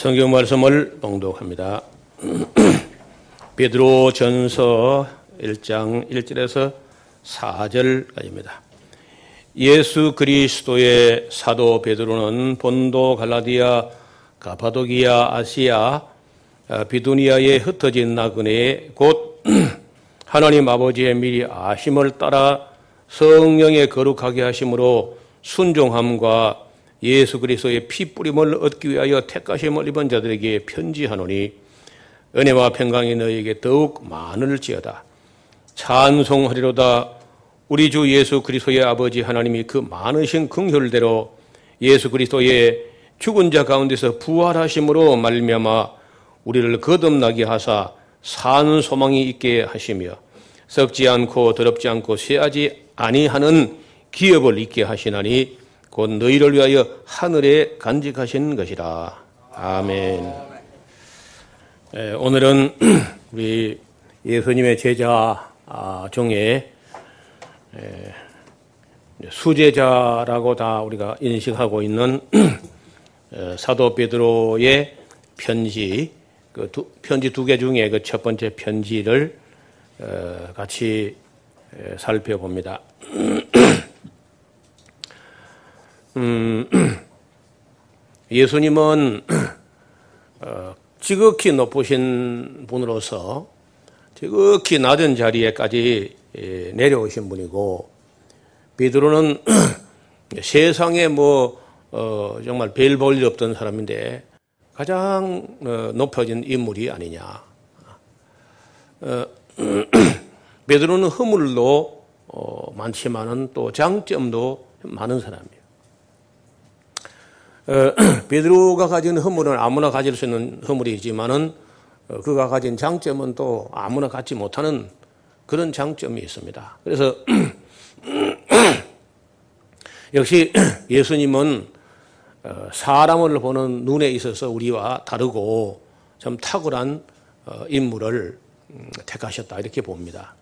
성경 말씀을 봉독합니다. 베드로 전서 1장 1절에서 4절까지입니다. 예수 그리스도의 사도 베드로는 본도 갈라디아 가파도기아 아시아 비두니아에 흩어진 나그네 곧 하나님 아버지의 미리 아심을 따라 성령의 거룩하게 하심으로 순종함과 예수 그리스도의 피 뿌림을 얻기 위하여 택하심을 입은 자들에게 편지하노니 은혜와 평강이 너에게 더욱 많을지어다. 찬송하리로다. 우리 주 예수 그리스도의 아버지 하나님이 그 많으신 긍휼대로 예수 그리스도의 죽은 자 가운데서 부활하심으로 말미암아 우리를 거듭나게 하사 사는 소망이 있게 하시며 썩지 않고 더럽지 않고 쇠하지 아니하는 기업을 있게 하시나니 곧 너희를 위하여 하늘에 간직하신 것이라. 아멘. 예, 오늘은 우리 예수님의 제자 아, 중에 예, 수제자라고 다 우리가 인식하고 있는 어, 사도 베드로의 편지, 그 두, 편지 두 개 중에 그 첫 번째 편지를 어, 같이 살펴봅니다. 음, 예수님은 어, 지극히 높으신 분으로서 지극히 낮은 자리에까지 예, 내려오신 분이고 베드로는 세상에 뭐 어, 정말 별 볼 일 없던 사람인데 가장 어, 높여진 인물이 아니냐. 어, 베드로는 허물도 어, 많지만은 또 장점도 많은 사람이에요. 어, 베드로가 가진 허물은 아무나 가질 수 있는 허물이지만은 어, 그가 가진 장점은 또 아무나 갖지 못하는 그런 장점이 있습니다. 그래서 역시 예수님은 어, 사람을 보는 눈에 있어서 우리와 다르고 좀 탁월한 인물을 음, 택하셨다 이렇게 봅니다.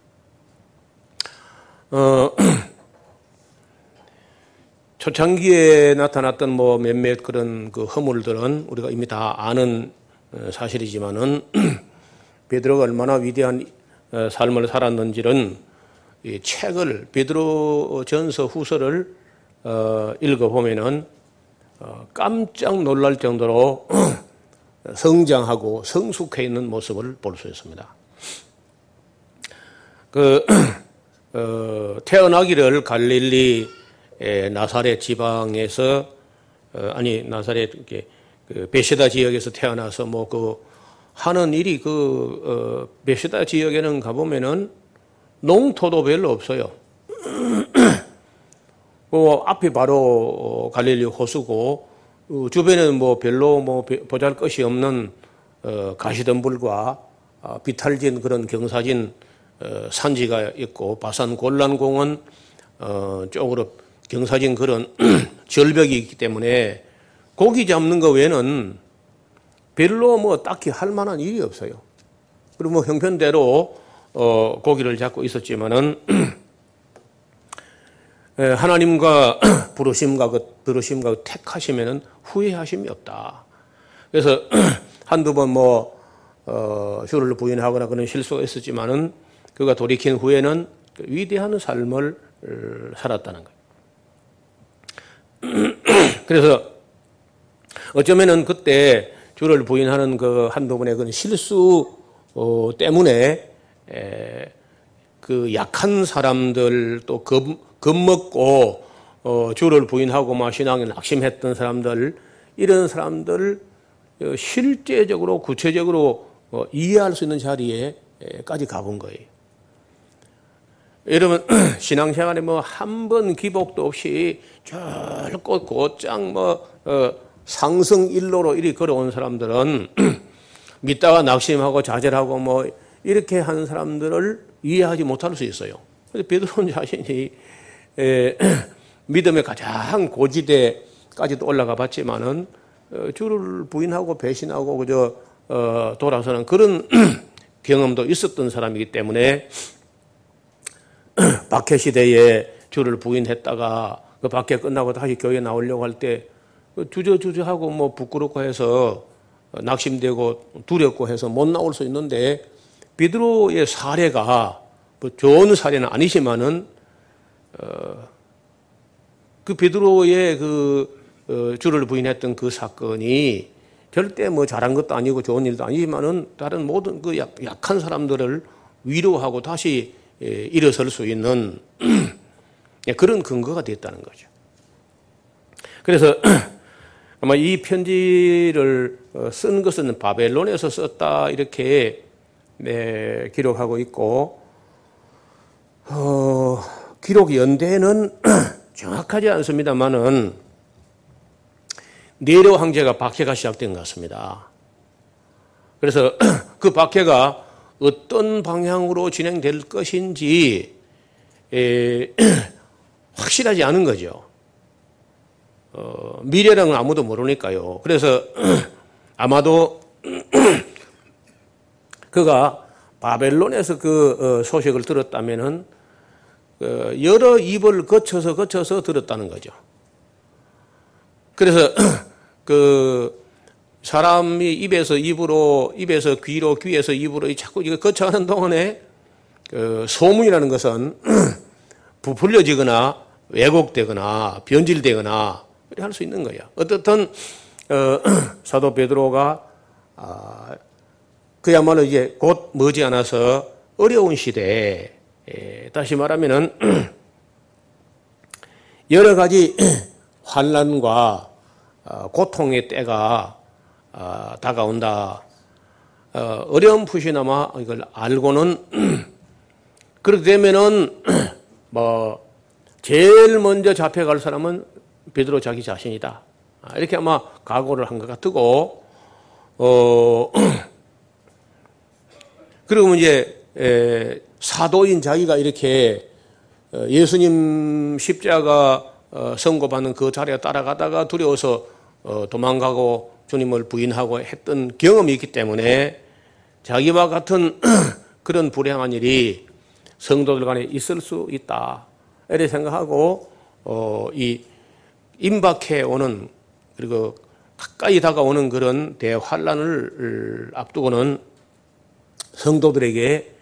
어, 초창기에 나타났던 뭐 몇몇 그런 그 허물들은 우리가 이미 다 아는 어, 사실이지만은 베드로가 얼마나 위대한 어, 삶을 살았는지는 이 책을 베드로 전서 후서를 어, 읽어 보면은 깜짝 놀랄 정도로 성장하고 성숙해 있는 모습을 볼 수 있습니다. 그 어, 태어나기를 갈릴리 나사렛 지방에서 어, 아니 나사렛 그 베시다 지역에서 태어나서 뭐 그 하는 일이 그 어, 베시다 지역에는 가보면은 농토도 별로 없어요. 그 앞이 바로 갈릴리 호수고 어, 주변에는 뭐 별로 뭐 보잘 것이 없는 어, 가시덤불과 어, 비탈진 그런 경사진 어, 산지가 있고 바산 곤란공원 어, 쪽으로 경사진 그런 절벽이 있기 때문에 고기 잡는 거 외에는 별로 뭐 딱히 할 만한 일이 없어요. 그리고 뭐 형편대로 어, 고기를 잡고 있었지만은 하나님과 부르심과 그 부르심과 그 택하시면은 후회하심이 없다. 그래서 한두 번뭐 어, 주를 부인하거나 그런 실수가 있었지만은 그가 돌이킨 후에는 그 위대한 삶을 살았다는 거예요. 그래서 어쩌면은 그때 주를 부인하는 그 한두 번의 그 실수 어, 때문에 에, 그 약한 사람들 또 겁, 겁먹고 어, 주를 부인하고 막 신앙에 낙심했던 사람들 이런 사람들 어, 실제적으로 구체적으로 어, 이해할 수 있는 자리에까지 가본 거예요. 여러분 신앙생활에 뭐 한 번 기복도 없이 줄곧 곧장 뭐 어, 상승 일로로 이리 걸어온 사람들은 믿다가 낙심하고 좌절하고 뭐 이렇게 하는 사람들을 이해하지 못할 수 있어요. 그래서 베드로 자신이 에, 믿음의 가장 고지대까지도 올라가 봤지만은 어, 주를 부인하고 배신하고 그저 어, 돌아서는 그런 경험도 있었던 사람이기 때문에 박해 시대에 주를 부인했다가 그 박해 끝나고 다시 교회 나오려고 할 때 주저주저하고 뭐 부끄럽고 해서 낙심되고 두렵고 해서 못 나올 수 있는데 베드로의 사례가 뭐 좋은 사례는 아니지만은 어, 그 베드로의 그 어, 주를 부인했던 그 사건이 절대 뭐 잘한 것도 아니고 좋은 일도 아니지만은 다른 모든 그 약, 약한 사람들을 위로하고 다시 예, 일어설 수 있는 예, 그런 근거가 됐다는 거죠. 그래서 아마 이 편지를 어, 쓴 것은 바벨론에서 썼다 이렇게 네, 기록하고 있고 어, 기록 연대는 정확하지 않습니다만은 네로 황제가 박해가 시작된 것 같습니다. 그래서 그 박해가 어떤 방향으로 진행될 것인지 에, 확실하지 않은 거죠. 어, 미래는 아무도 모르니까요. 그래서 아마도 그가 바벨론에서 그 어, 소식을 들었다면은 어, 여러 입을 거쳐서 거쳐서 들었다는 거죠. 그래서 그 사람이 입에서 입으로 입에서 귀로 귀에서 입으로 자꾸 이거 거쳐가는 동안에 그 소문이라는 것은 부풀려지거나 왜곡되거나 변질되거나 할수 있는 거예요. 어떻든 어, 사도 베드로가 아, 그야말로 이제 곧 머지않아서 어려운 시대에 예, 다시 말하면은 여러 가지 환란과 어, 고통의 때가 어, 다가온다. 어, 어려운 푸시나마 이걸 알고는 그렇게 되면은 뭐 제일 먼저 잡혀갈 사람은 베드로 자기 자신이다. 아, 이렇게 아마 각오를 한 것 같고 어 그리고 이제 에, 사도인 자기가 이렇게 어, 예수님 십자가 어, 선고받는 그 자리에 따라가다가 두려워서 어, 도망가고 주님을 부인하고 했던 경험이 있기 때문에 자기와 같은 그런 불행한 일이 성도들 간에 있을 수 있다. 이렇게 생각하고 이 임박해 오는 그리고 가까이 다가오는 그런 대환란을 앞두고는 성도들에게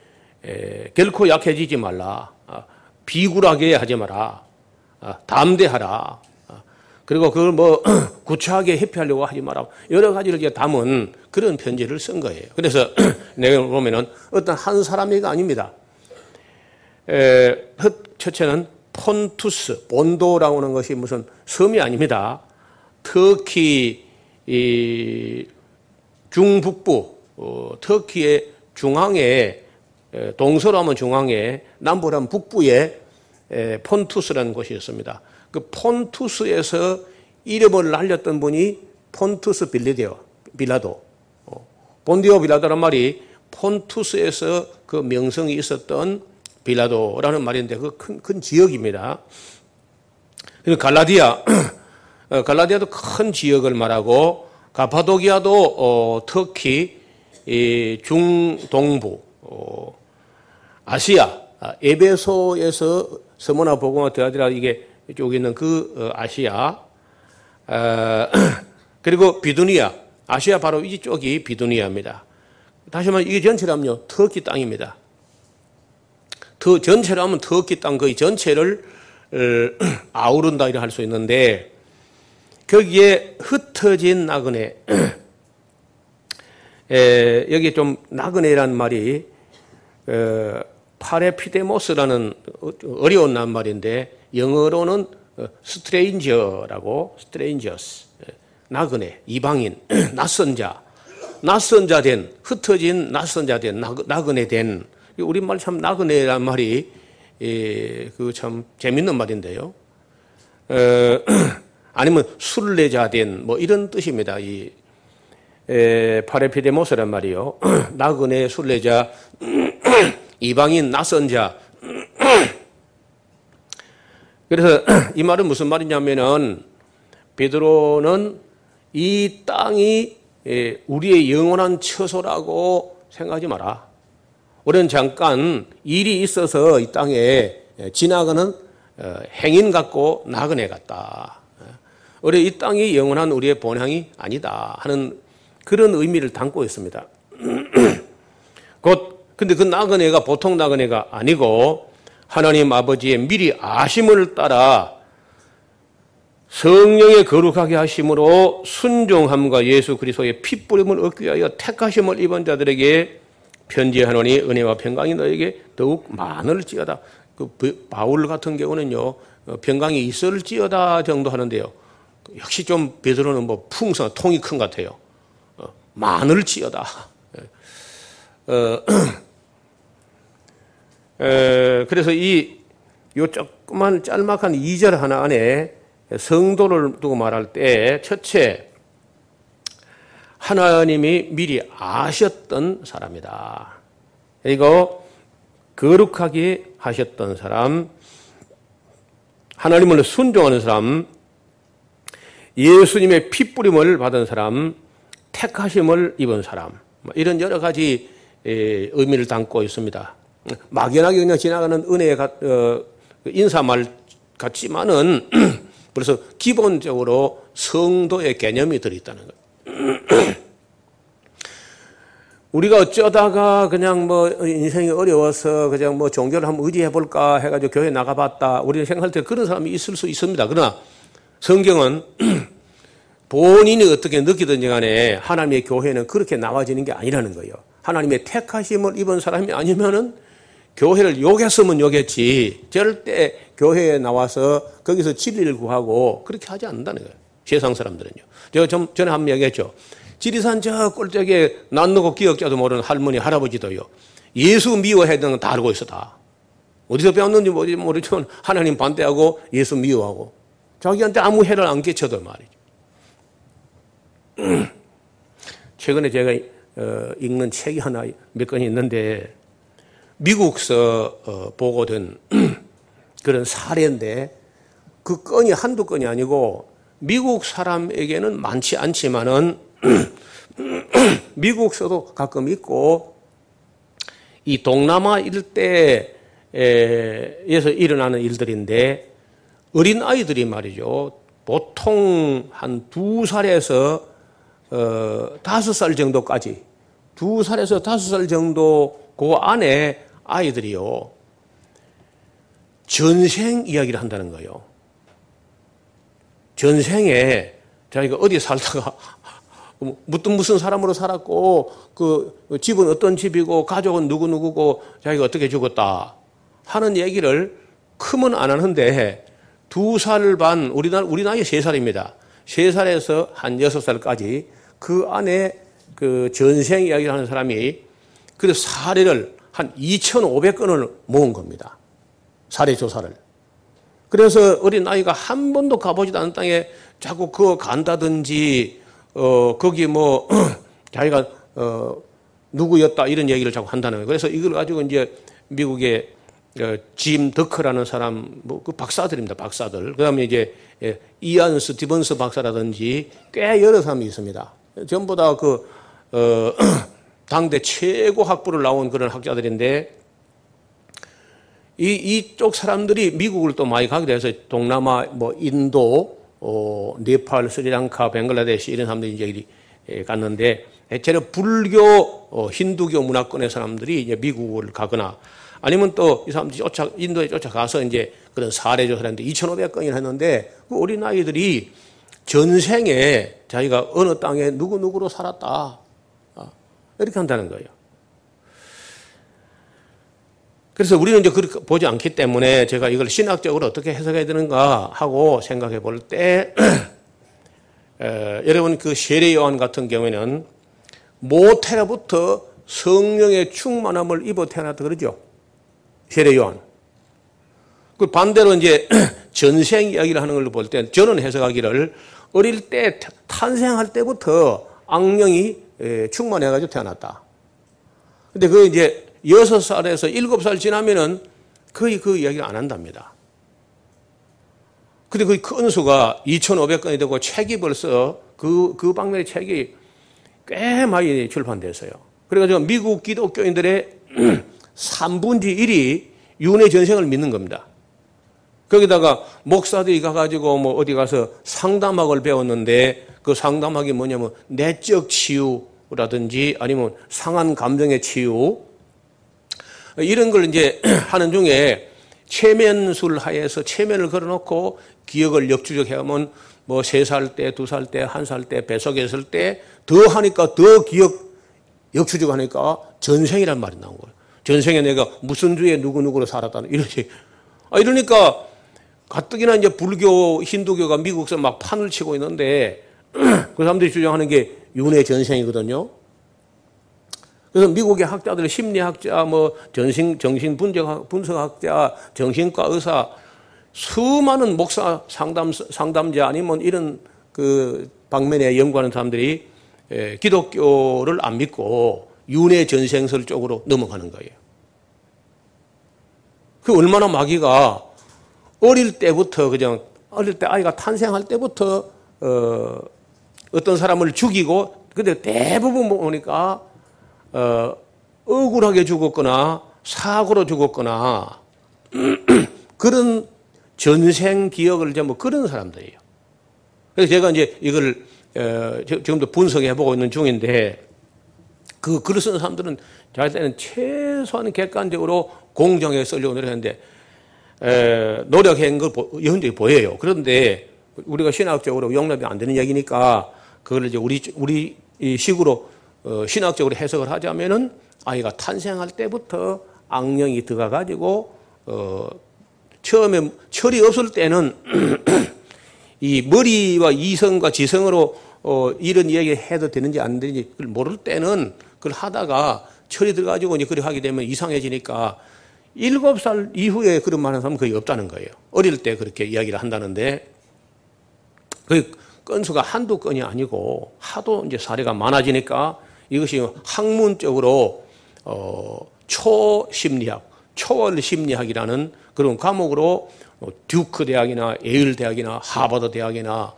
결코 약해지지 말라. 아, 비굴하게 하지 마라. 아, 담대하라. 아, 그리고 그걸 뭐 구차하게 회피하려고 하지 마라. 여러 가지를 이제 담은 그런 편지를 쓴 거예요. 그래서 내가 보면은 어떤 한 사람이가 아닙니다. 첫째는 폰투스, 본도라고 하는 것이 무슨 섬이 아닙니다. 터키 중북부, 어, 터키의 중앙에 동서로 하면 중앙에 남부로 하면 북부에 폰투스라는 곳이었습니다. 그 폰투스에서 이름을 날렸던 분이 폰투스 빌리디오, 빌라도. 어, 본디오 빌라도란 말이 폰투스에서 그 명성이 있었던 빌라도라는 말인데 그 큰 큰 지역입니다. 그리고 갈라디아, 어, 갈라디아도 큰 지역을 말하고 가파도기아도 어, 터키 중동부 어, 아시아 아, 에베소에서 서머나 보고마 드아디라 이게 여기 있는 그 어, 아시아 어, 그리고 비두니아 아시아 바로 이 쪽이 비두니아입니다. 다시 말해 이게 전체라면요 터키 땅입니다. 더 전체로 하면 터키 땅 거의 전체를 아우른다 이렇게 할수 있는데 거기에 흩어진 나그네 에, 여기 좀 나그네라는 말이 어, 파레피데모스라는 어려운 낱말인데 영어로는 stranger라고 strangers 나그네 이방인 낯선 자 낯선 자 된 흩어진 낯선 자 된 나그네 된 우리말 참 나그네란 말이 그참 재밌는 말인데요. 어, 아니면 순례자 된 뭐 이런 뜻입니다. 이 παρεπίδημος란 말이요. 나그네 순례자 이방인 낯선 자. 그래서 이 말은 무슨 말이냐면은 베드로는 이 땅이 우리의 영원한 처소라고 생각하지 마라. 우리는 잠깐 일이 있어서 이 땅에 지나가는 어, 행인 같고 나그네 같다. 우리 이 땅이 영원한 우리의 본향이 아니다 하는 그런 의미를 담고 있습니다. 곧 근데 그 나그네가 보통 나그네가 아니고 하나님 아버지의 미리 아심을 따라 성령의 거룩하게 하심으로 순종함과 예수 그리스도의 핏부림을 얻기 위하여 택하심을 입은 자들에게 편지하노니 은혜와 평강이 너에게 더욱 많을지어다. 그 바울 같은 경우는요 어, 평강이 있을지어다 정도 하는데요. 역시 좀 베드로는 뭐 풍성 통이 큰 것 같아요. 어, 많을지어다. 예. 어, 에, 그래서 이, 요 조그만 짤막한 2절 하나 안에 성도를 두고 말할 때, 첫째, 하나님이 미리 아셨던 사람이다. 그리고 거룩하게 하셨던 사람, 하나님을 순종하는 사람, 예수님의 핏부림을 받은 사람, 택하심을 입은 사람, 뭐 이런 여러 가지 의미를 담고 있습니다. 막연하게 그냥 지나가는 은혜의 어, 인사말 같지만은 그래서 기본적으로 성도의 개념이 들어있다는 거예요. 우리가 어쩌다가 그냥 뭐 인생이 어려워서 그냥 뭐 종교를 한번 의지해 볼까 해가지고 교회 나가봤다. 우리는 생각할 때 그런 사람이 있을 수 있습니다. 그러나 성경은 본인이 어떻게 느끼든지 간에 하나님의 교회는 그렇게 나와지는 게 아니라는 거예요. 하나님의 택하심을 입은 사람이 아니면은 교회를 욕했으면 욕했지 절대 교회에 나와서 거기서 진리를 구하고 그렇게 하지 않는다는 거예요. 세상 사람들은요. 제가 좀 전에 한 번 얘기했죠. 지리산 저 꼴짝에 낯놓고 기억자도 모르는 할머니, 할아버지도요. 예수 미워했던 건 다 알고 있어, 다. 어디서 배웠는지 모르지만 하나님 반대하고 예수 미워하고 자기한테 아무 해를 안 끼쳐도 말이죠. 최근에 제가 어, 읽는 책이 하나 몇 건이 있는데 미국서 어, 보고된 그런 사례인데 그 건이 한두 건이 아니고 미국 사람에게는 많지 않지만은 미국서도 가끔 있고 이 동남아 일대에서 일어나는 일들인데 어린 아이들이 말이죠. 보통 한 두 살에서 어, 다섯 살 정도까지 두 살에서 다섯 살 정도 그 안에 아이들이요. 전생 이야기를 한다는 거예요. 전생에 자기가 어디 살다가 무슨 무슨 사람으로 살았고 그 집은 어떤 집이고 가족은 누구 누구고 자기가 어떻게 죽었다 하는 얘기를 크면 안 하는데 두 살 반 우리 나 우리 나이 세 살입니다. 세 살에서 한 여섯 살까지 그 안에 그 전생 이야기를 하는 사람이 그 사례를 한 2,500건을 모은 겁니다. 사례 조사를. 그래서 어린 아이가 한 번도 가보지도 않은 땅에 자꾸 그거 간다든지, 어, 거기 뭐, 자기가, 어, 누구였다 이런 얘기를 자꾸 한다는 거예요. 그래서 이걸 가지고 이제 미국의 어, 짐 더크라는 사람, 뭐, 그 박사들입니다. 박사들. 그 다음에 이제 예, 이안 스티븐스 박사라든지 꽤 여러 사람이 있습니다. 전부 다 그, 어, 당대 최고 학부를 나온 그런 학자들인데 이 이쪽 사람들이 미국을 또 많이 가게 돼서 동남아 뭐 인도 어 네팔 스리랑카 벵글라데시 이런 사람들이 이제 예, 갔는데 대체로 불교 어, 힌두교 문화권의 사람들이 이제 미국을 가거나 아니면 또 이 사람들이 쫓아 인도에 쫓아가서 이제 그런 사례 조사를 했는데 2,500건이나 했는데 그 어린 아이들이 전생에 자기가 어느 땅에 누구 누구로 살았다 이렇게 한다는 거예요. 그래서 우리는 이제 그렇게 보지 않기 때문에 제가 이걸 신학적으로 어떻게 해석해야 되는가 하고 생각해 볼 때, 여러분 그 세례 요한 같은 경우에는 모태로부터 성령의 충만함을 입어 태어났다 그러죠. 세례 요한. 그 반대로 이제 전생 이야기를 하는 걸볼때 저는 해석하기를 어릴 때 탄생할 때부터 악령이 예, 충만해가지고 태어났다. 근데 그 이제 여섯 살에서 일곱 살 지나면은 거의 그 이야기를 안 한답니다. 근데 그큰 수가 2,500건이 되고 책이 벌써 그, 그 방면의 책이 꽤 많이 출판됐어요. 그래가지고 미국 기독교인들의 3분의 1이 윤회 전생을 믿는 겁니다. 거기다가 목사들이 가가지고 뭐 어디 가서 상담학을 배웠는데 그 상담학이 뭐냐면 내적 치유라든지 아니면 상한 감정의 치유 이런 걸 이제 하는 중에 체면술 하에서 체면을 걸어놓고 기억을 역추적해하면 뭐 세 살 때, 두 살 때, 한 살 때, 배속에 있을 때 더 하니까 더 기억 역추적하니까 전생이란 말이 나온 거예요. 전생에 내가 무슨 주에 누구누구로 살았다는 이러지. 아, 이러니까 가뜩이나 이제 불교, 힌두교가 미국에서 막 판을 치고 있는데 그 사람들이 주장하는 게 윤회 전생이거든요. 그래서 미국의 학자들, 심리학자, 뭐 정신 정신 분석 분석학자, 정신과 의사 수많은 목사 상담 상담자 아니면 이런 그 방면에 연구하는 사람들이 예, 기독교를 안 믿고 윤회 전생설 쪽으로 넘어가는 거예요. 그 얼마나 마귀가 어릴 때부터 그냥 어릴 때 아이가 탄생할 때부터 어, 어떤 사람을 죽이고 근데 대부분 보니까 어, 억울하게 죽었거나 사고로 죽었거나 그런 전생 기억을 전부 그런 사람들이에요. 그래서 제가 이제 이걸 어, 지금도 분석해 보고 있는 중인데 그 글을 쓰는 사람들은 잘 때는 최소한 객관적으로 공정하게 쓰려고 노력했는데 에, 노력한 걸 현재 보여요. 그런데 우리가 신학적으로 용납이 안 되는 얘기니까 그걸 이제 우리 우리 식으로 어, 신학적으로 해석을 하자면은 아이가 탄생할 때부터 악령이 들어가 가지고 어, 처음에 철이 없을 때는 이 머리와 이성과 지성으로 어, 이런 이야기 해도 되는지 안 되는지 그걸 모를 때는 그걸 하다가 철이 들어가지고 이제 그렇게 하게 되면 이상해지니까 일곱 살 이후에 그런 말 하는 사람은 거의 없다는 거예요. 어릴 때 그렇게 이야기를 한다는데 그 건수가 한두 건이 아니고 하도 이제 사례가 많아지니까 이것이 학문적으로 어, 초심리학, 초월 심리학이라는 그런 과목으로 뭐 듀크 대학이나 에일 대학이나 하버드 대학이나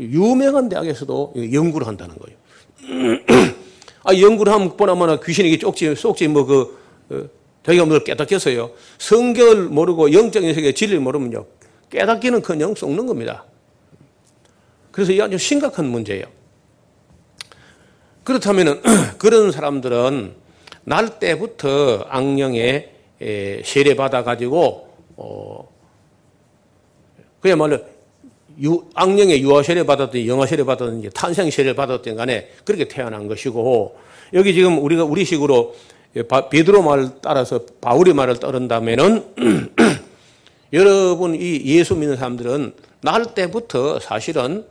유명한 대학에서도 연구를 한다는 거예요. 아, 연구를 하면 보나마나 귀신에게 쪽지, 쏙지 뭐 그, 어, 자기가 뭘 깨닫겠어요. 성경을 모르고 영적인 세계 진리를 모르면요. 깨닫기는 그냥 썩는 겁니다. 그래서 이 아주 심각한 문제예요. 그렇다면 그런 사람들은 날 때부터 악령에 세례받아 가지고 어 그야말로 유, 악령의 유아 세례 받았든 영아 세례 받았든지 탄생 세례 받았든 간에 그렇게 태어난 것이고 여기 지금 우리가 우리식으로 베드로 말을 따라서 바울의 말을 따른다면은 여러분 이 예수 믿는 사람들은 날 때부터 사실은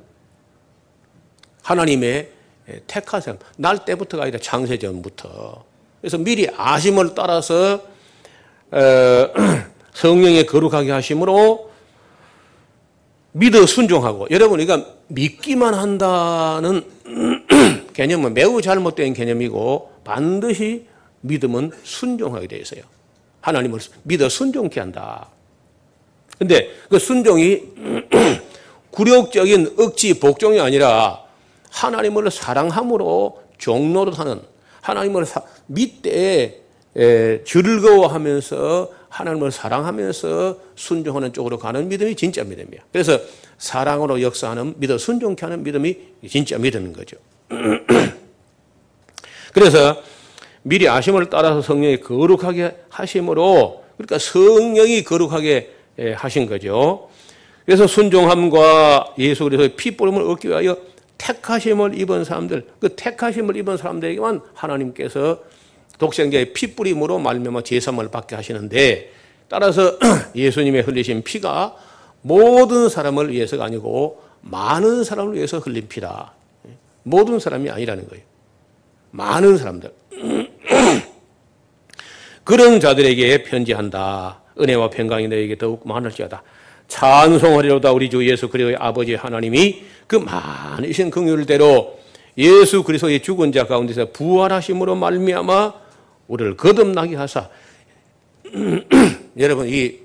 하나님의 택하셈, 날 때부터가 아니라 창세 전부터. 그래서 미리 아심을 따라서 어, 성령의 거룩하게 하심으로 믿어 순종하고 여러분 그러니까 믿기만 한다는 개념은 매우 잘못된 개념이고 반드시 믿음은 순종하게 되어 있어요. 하나님을 믿어 순종케 한다. 근데 그 순종이 굴욕적인 억지 복종이 아니라 하나님을 사랑함으로 종로로하는 하나님을 사, 믿되 즐거워하면서 하나님을 사랑하면서 순종하는 쪽으로 가는 믿음이 진짜 믿음이야. 그래서 사랑으로 역사하는 믿어 순종케 하는 믿음이 진짜 믿음인 거죠. 그래서 미리 아심을 따라서 성령이 거룩하게 하심으로 그러니까 성령이 거룩하게 하신 거죠. 그래서 순종함과 예수 그리스도의 피 뿌림을 얻기 위하여 택하심을 입은 사람들, 그 택하심을 입은 사람들에게만 하나님께서 독생자의 피 뿌림으로 말미암아 제삼을 받게 하시는데 따라서 예수님의 흘리신 피가 모든 사람을 위해서가 아니고 많은 사람을 위해서 흘린 피다. 모든 사람이 아니라는 거예요. 많은 사람들. 그런 자들에게 편지한다. 은혜와 평강이 너에게 더욱 많을지어다. 찬송하리로다 우리 주 예수 그리스도의 아버지 하나님이 그 많으신 긍휼대로 예수 그리스도의 죽은 자 가운데서 부활하심으로 말미암아 우리를 거듭나게 하사 여러분 이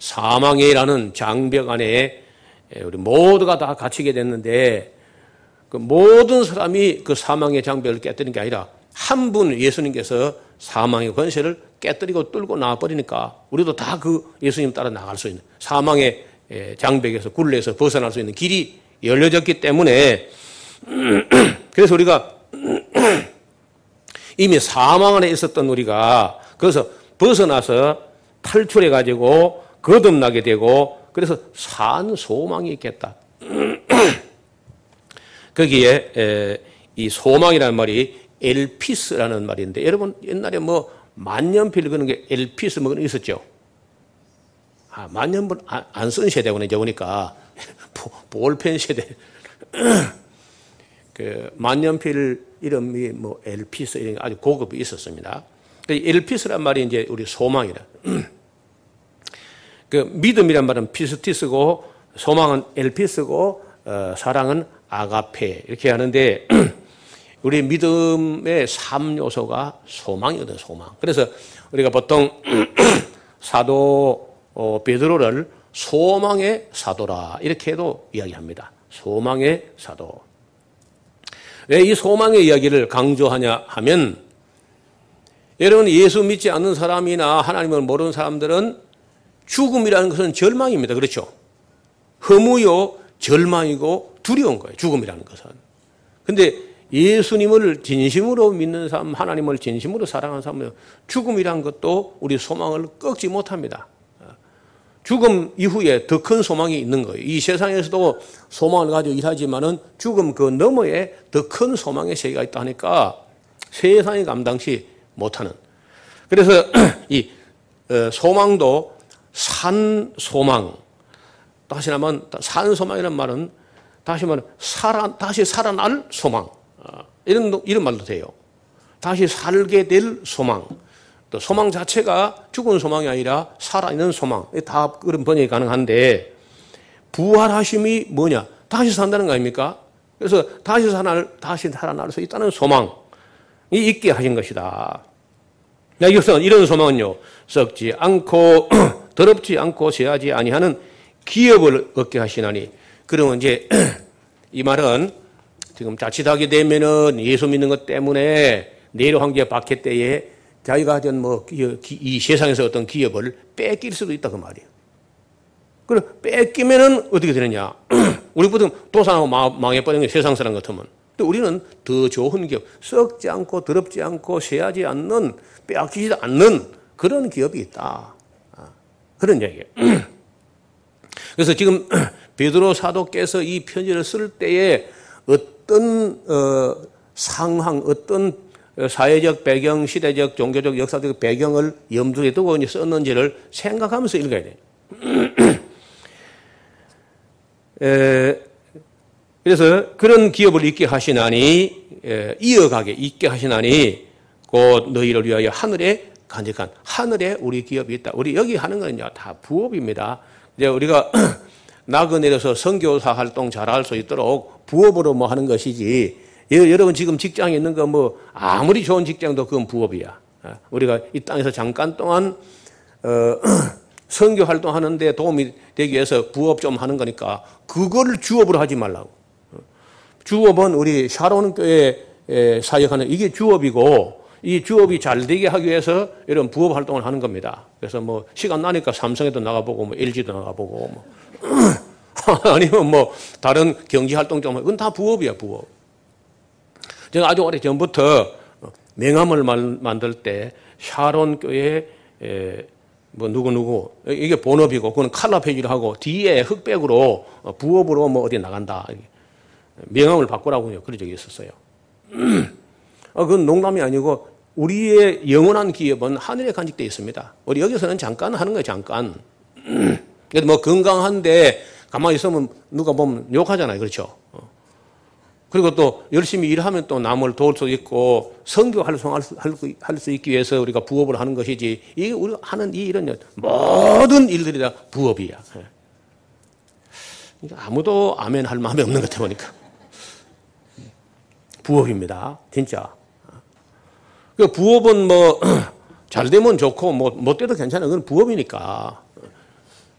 사망이라는 장벽 안에 우리 모두가 다 갇히게 됐는데 그 모든 사람이 그 사망의 장벽을 깨뜨린 게 아니라 한 분 예수님께서 사망의 권세를 깨뜨리고 뚫고 나와버리니까 우리도 다 그 예수님 따라 나갈 수 있는 사망의 장벽에서 굴레에서 벗어날 수 있는 길이 열려졌기 때문에 그래서 우리가 이미 사망 안에 있었던 우리가 그래서 벗어나서 탈출해 가지고 거듭나게 되고 그래서 산 소망이 있겠다. 거기에 이 소망이라는 말이 엘피스라는 말인데 여러분 옛날에 뭐 만년필 그런 게 엘피스 뭐 있었죠. 아, 만년필 안쓴 세대구나 이제 보니까 볼펜 세대. 그 만년필 이름이 뭐 엘피스 이런 게 아주 고급이 있었습니다. 그 엘피스란 말이 이제 우리 소망이라. 그 믿음이란 말은 피스티스고 소망은 엘피스고 어, 사랑은 아가페 이렇게 하는데 우리 믿음의 3요소가 소망이거든 소망. 그래서 우리가 보통 사도 어, 베드로를 소망의 사도라 이렇게도 이야기합니다. 소망의 사도. 왜 이 소망의 이야기를 강조하냐 하면 여러분 예수 믿지 않는 사람이나 하나님을 모르는 사람들은 죽음이라는 것은 절망입니다. 그렇죠? 허무요 절망이고 두려운 거예요. 죽음이라는 것은. 근데 예수님을 진심으로 믿는 사람, 하나님을 진심으로 사랑하는 사람은 죽음이란 것도 우리 소망을 꺾지 못합니다. 죽음 이후에 더 큰 소망이 있는 거예요. 이 세상에서도 소망을 가지고 일하지만은 죽음 그 너머에 더 큰 소망의 세계가 있다 하니까 세상이 감당시 못하는. 그래서 이 어, 소망도 산 소망. 다시 말하면 산 소망이라는 말은 다시 말하면 살아 다시 살아날 소망. 어, 이런 이런 말도 돼요. 다시 살게 될 소망. 또 소망 자체가 죽은 소망이 아니라 살아있는 소망. 다 그런 번역이 가능한데 부활하심이 뭐냐? 다시 산다는 거 아닙니까? 그래서 다시 살아날, 다시 살아날 수 있다는 소망이 있게 하신 것이다. 여기서 이런 소망은요, 썩지 않고, 더럽지 않고, 쇠하지 아니하는 기업을 얻게 하시나니. 그러면 이제 이 말은 지금 자칫하게 되면은 예수 믿는 것 때문에 내일 황제 박해 때에 자기가 하던 뭐, 이 세상에서 어떤 기업을 뺏길 수도 있다, 그 말이에요. 그래, 뺏기면은 어떻게 되느냐. 우리 보통 도산하고 망해버리는 게 세상 사람 같으면. 또 우리는 더 좋은 기업, 썩지 않고 더럽지 않고 쇠하지 않는, 빼앗기지도 않는 그런 기업이 있다. 아, 그런 얘기예요. 그래서 지금 베드로 사도께서 이 편지를 쓸 때에 어떤 어, 상황, 어떤 사회적 배경, 시대적, 종교적, 역사적 배경을 염두에 두고 썼는지를 생각하면서 읽어야 돼요. 에, 그래서 그런 기업을 있게 하시나니, 에, 이어가게 있게 하시나니, 곧 너희를 위하여 하늘에 간직한 하늘에 우리 기업이 있다. 우리 여기 하는 거는요, 다 부업입니다. 이제 우리가 나그네로서 선교사 활동 잘할 수 있도록 부업으로 뭐 하는 것이지, 여러분 지금 직장에 있는 거 뭐 아무리 좋은 직장도 그건 부업이야. 어, 우리가 이 땅에서 잠깐 동안 어, 선교 활동하는데 도움이 되기 위해서 부업 좀 하는 거니까 그거를 주업으로 하지 말라고. 어, 주업은 우리 샤론 교회 사역하는 이게 주업이고 이 주업이 잘 되게 하기 위해서 이런 부업 활동을 하는 겁니다. 그래서 뭐 시간 나니까 삼성에도 나가보고 뭐 LG도 나가보고 뭐 아니면 뭐 다른 경제 활동 좀 그건 다 부업이야 부업. 제가 아주 오래 전부터 명함을 만들 때 샤론 교회 뭐 누구 누구 이게 본업이고 그건 칼라 페이지를 하고 뒤에 흑백으로 부업으로 뭐 어디 나간다 명함을 바꾸라고요 그런 적이 있었어요. 어, 그건 농담이 아니고 우리의 영원한 기업은 하늘에 간직되어 있습니다. 우리 여기서는 잠깐 하는 거예요 잠깐. 그래도 뭐 건강한데 가만히 있으면 누가 보면 욕하잖아요 그렇죠. 그리고 또 열심히 일하면 또 남을 도울 수 있고 성교 활성화할 수, 있기 위해서 우리가 부업을 하는 것이지 이게 우리가 하는 이 일은 모든 일들이 다 부업이야. 예. 그러니까 아무도 아멘 할 마음이 없는 것 같아 보니까. 부업입니다. 진짜. 그 부업은 뭐 잘 되면 좋고 뭐 못 돼도 괜찮아. 그건 부업이니까.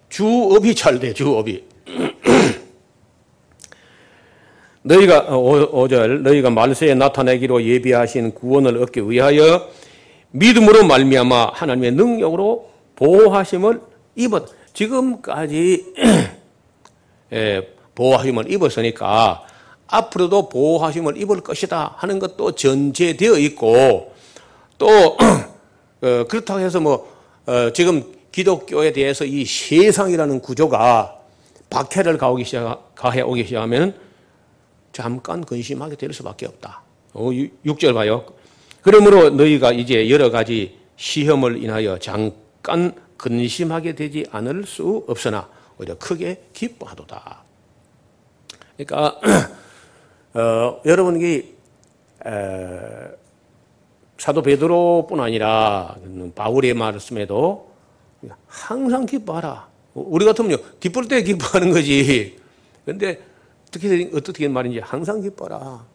주업이 잘 돼, 주업이. 너희가 5절 너희가 말세에 나타내기로 예비하신 구원을 얻기 위하여 믿음으로 말미암아 하나님의 능력으로 보호하심을 입었. 지금까지 예, 보호하심을 입었으니까 앞으로도 보호하심을 입을 것이다 하는 것도 전제되어 있고 또 어, 그렇다고 해서 뭐 어, 지금 기독교에 대해서 이 세상이라는 구조가 박해를 가오기 시작, 가해 오기 시작하면 잠깐 근심하게 될 수밖에 없다. 어, 6절 봐요. 그러므로 너희가 이제 여러 가지 시험을 인하여 잠깐 근심하게 되지 않을 수 없으나 오히려 크게 기뻐하도다. 그러니까 어, 여러분이 에, 사도 베드로뿐 아니라 바울의 말씀에도 항상 기뻐하라. 우리 같으면요 기쁠 때 기뻐하는 거지. 근데 어떻게 어떻게 말인지 항상 기뻐라.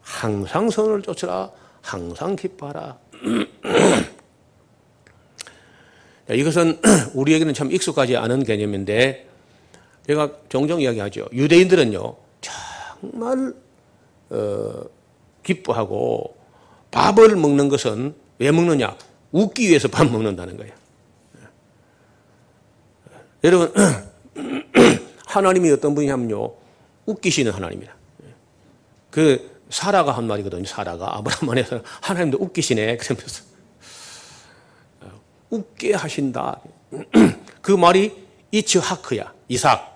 항상 선을 쫓으라. 항상 기뻐하라. 이것은 우리에게는 참 익숙하지 않은 개념인데 제가 종종 이야기하죠. 유대인들은요 정말 어, 기뻐하고 밥을 먹는 것은 왜 먹느냐? 웃기 위해서 밥 먹는다는 거예요. 여러분 하나님이 어떤 분이냐면요 웃기시는 하나님이다. 그 사라가 한 말이거든요. 사라가 아브라함 안에서 하나님도 웃기시네 그러면서 웃게 하신다. 그 말이 이츠하크야. 이삭.